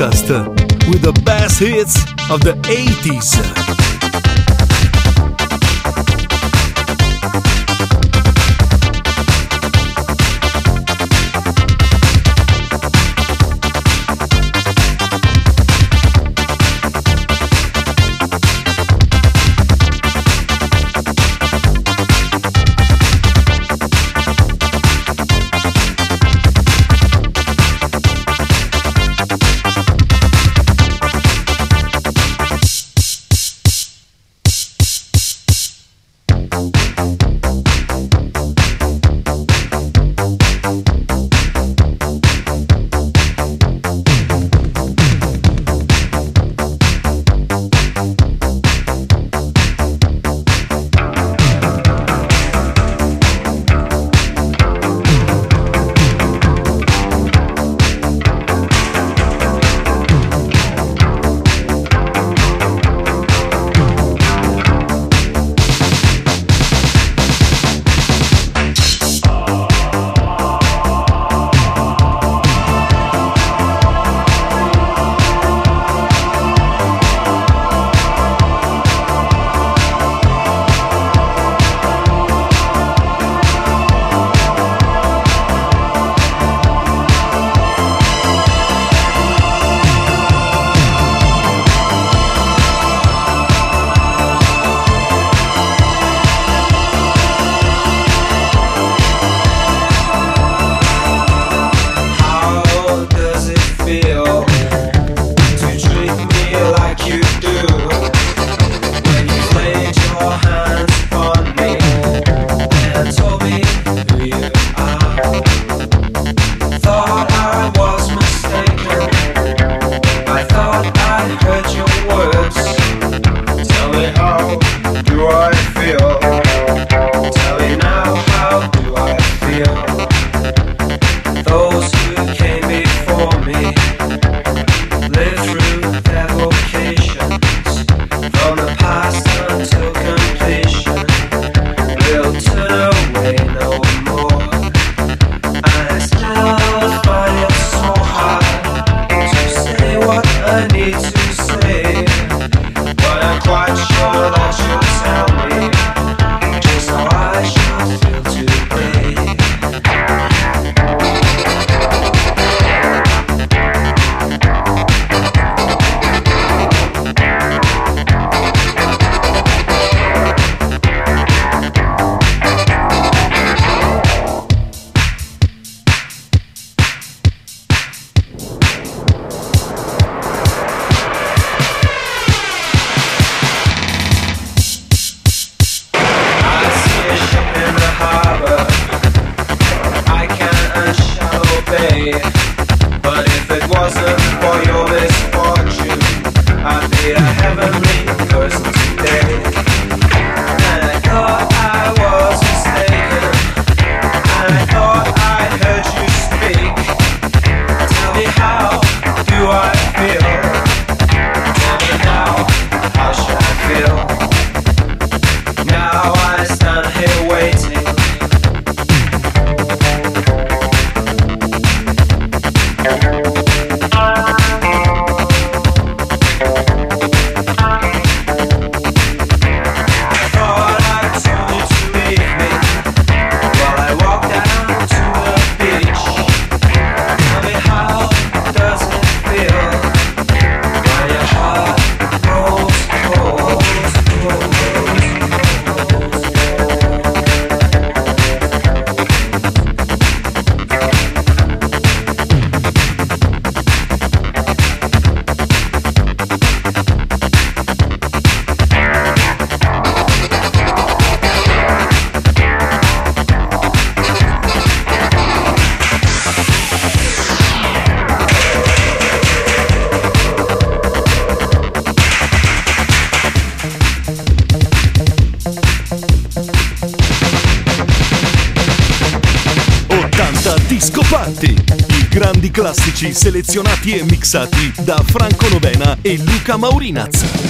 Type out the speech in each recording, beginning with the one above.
Podcast with the best hits of the 80s. Classici selezionati e mixati da Franco Novena e Luca Maurinaz.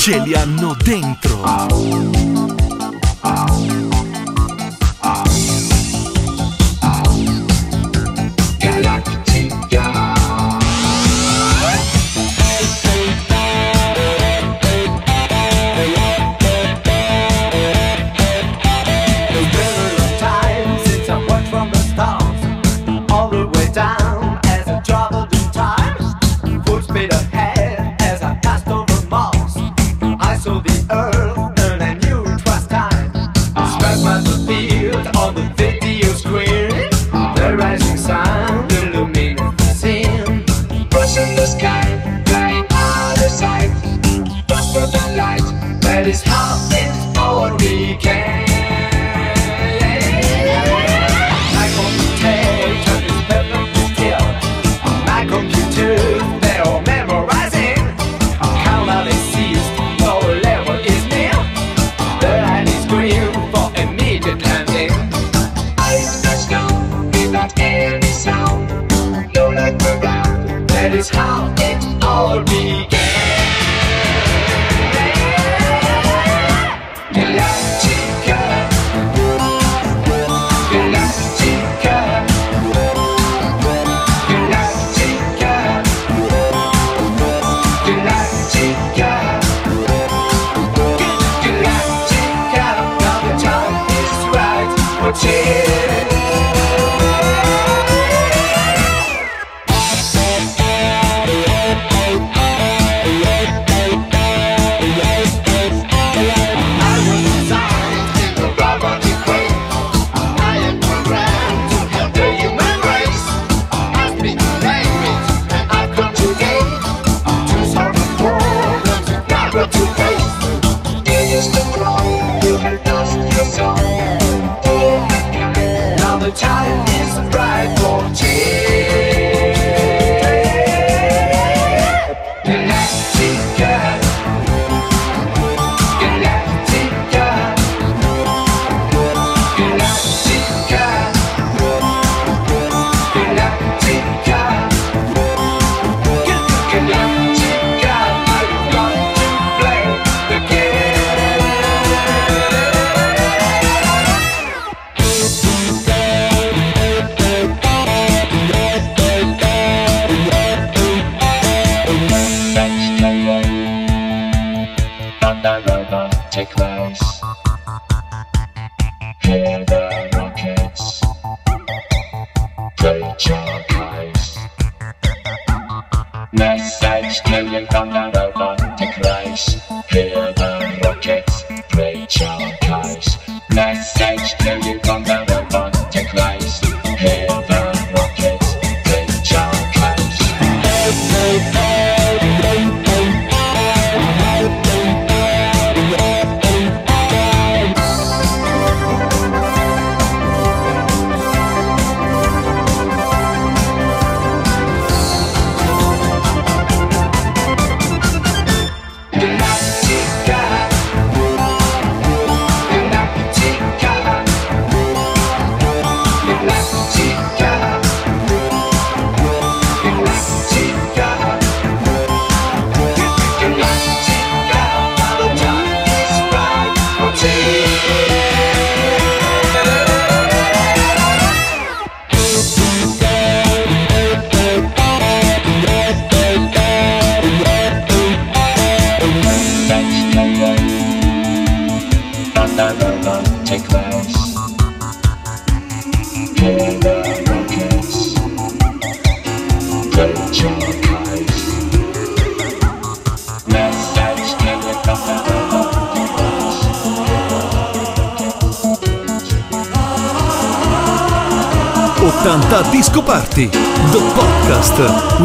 Ce li hanno dentro. that is how it all began. 80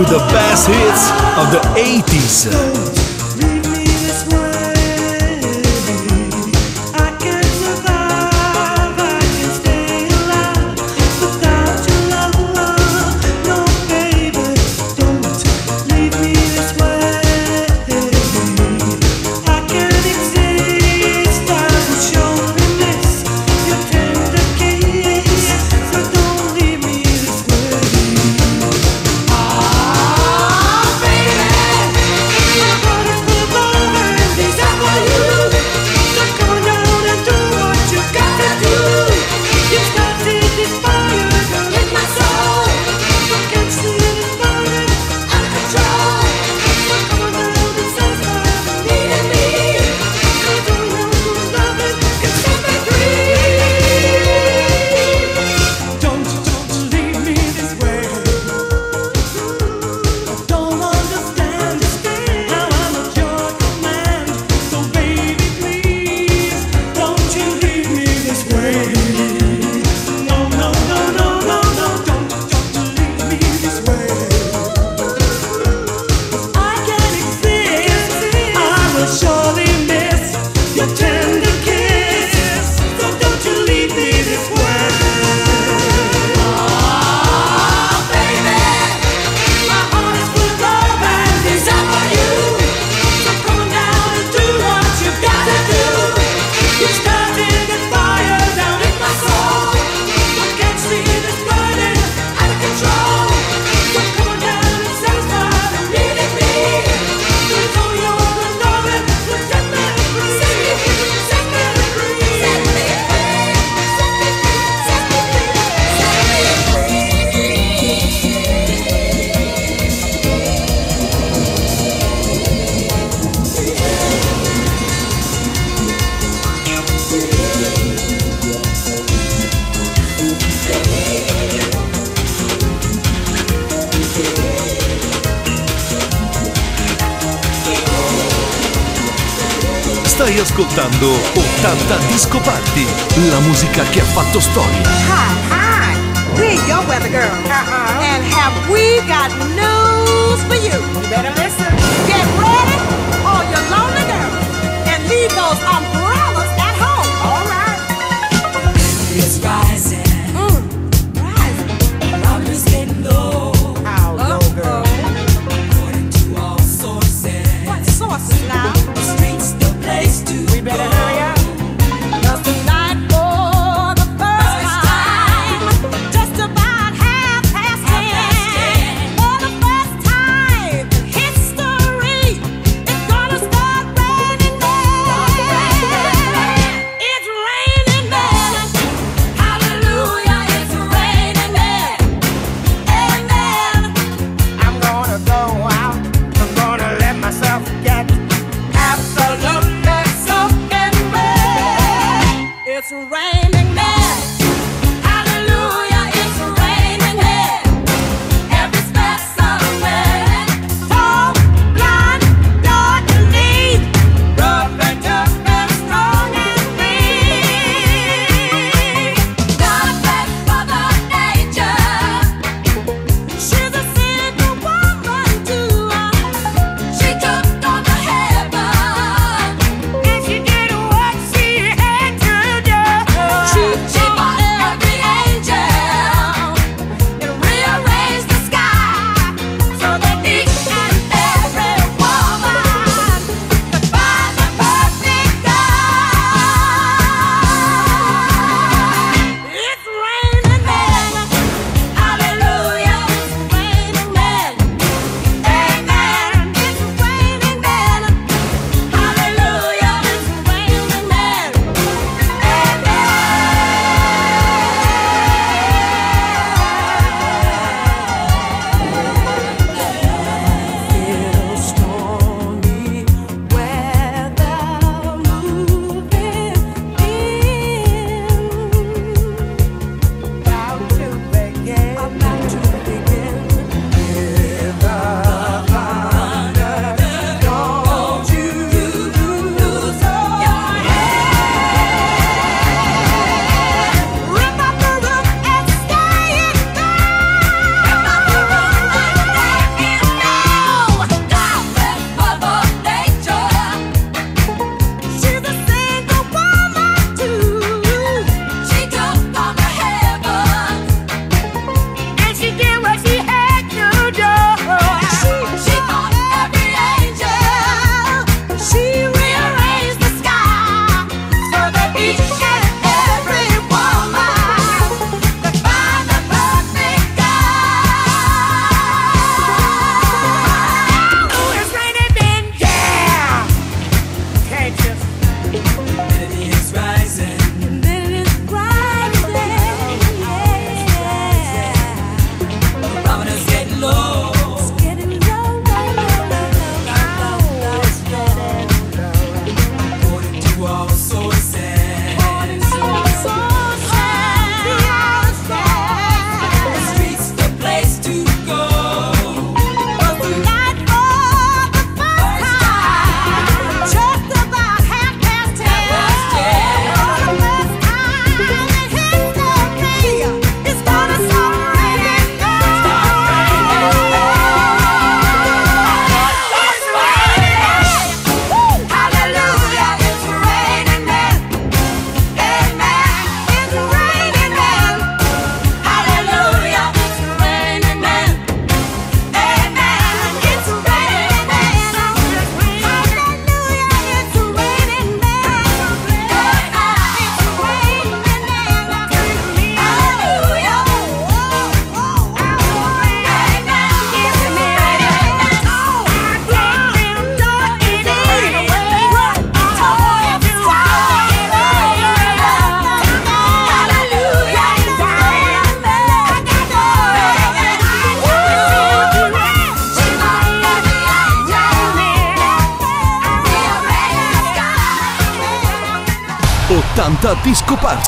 the best hits of the 80s. ascoltando 80 Disco Party, la musica che ha fatto storia. Hi, hi, we're your weather girl. Uh-uh. And have we got news for you? You better listen. Get ready, all your lonely girls, and leave those umbrellas.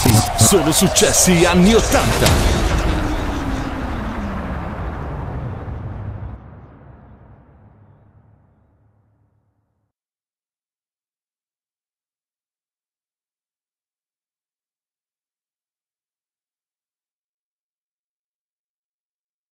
disco. Sono successi anni 80.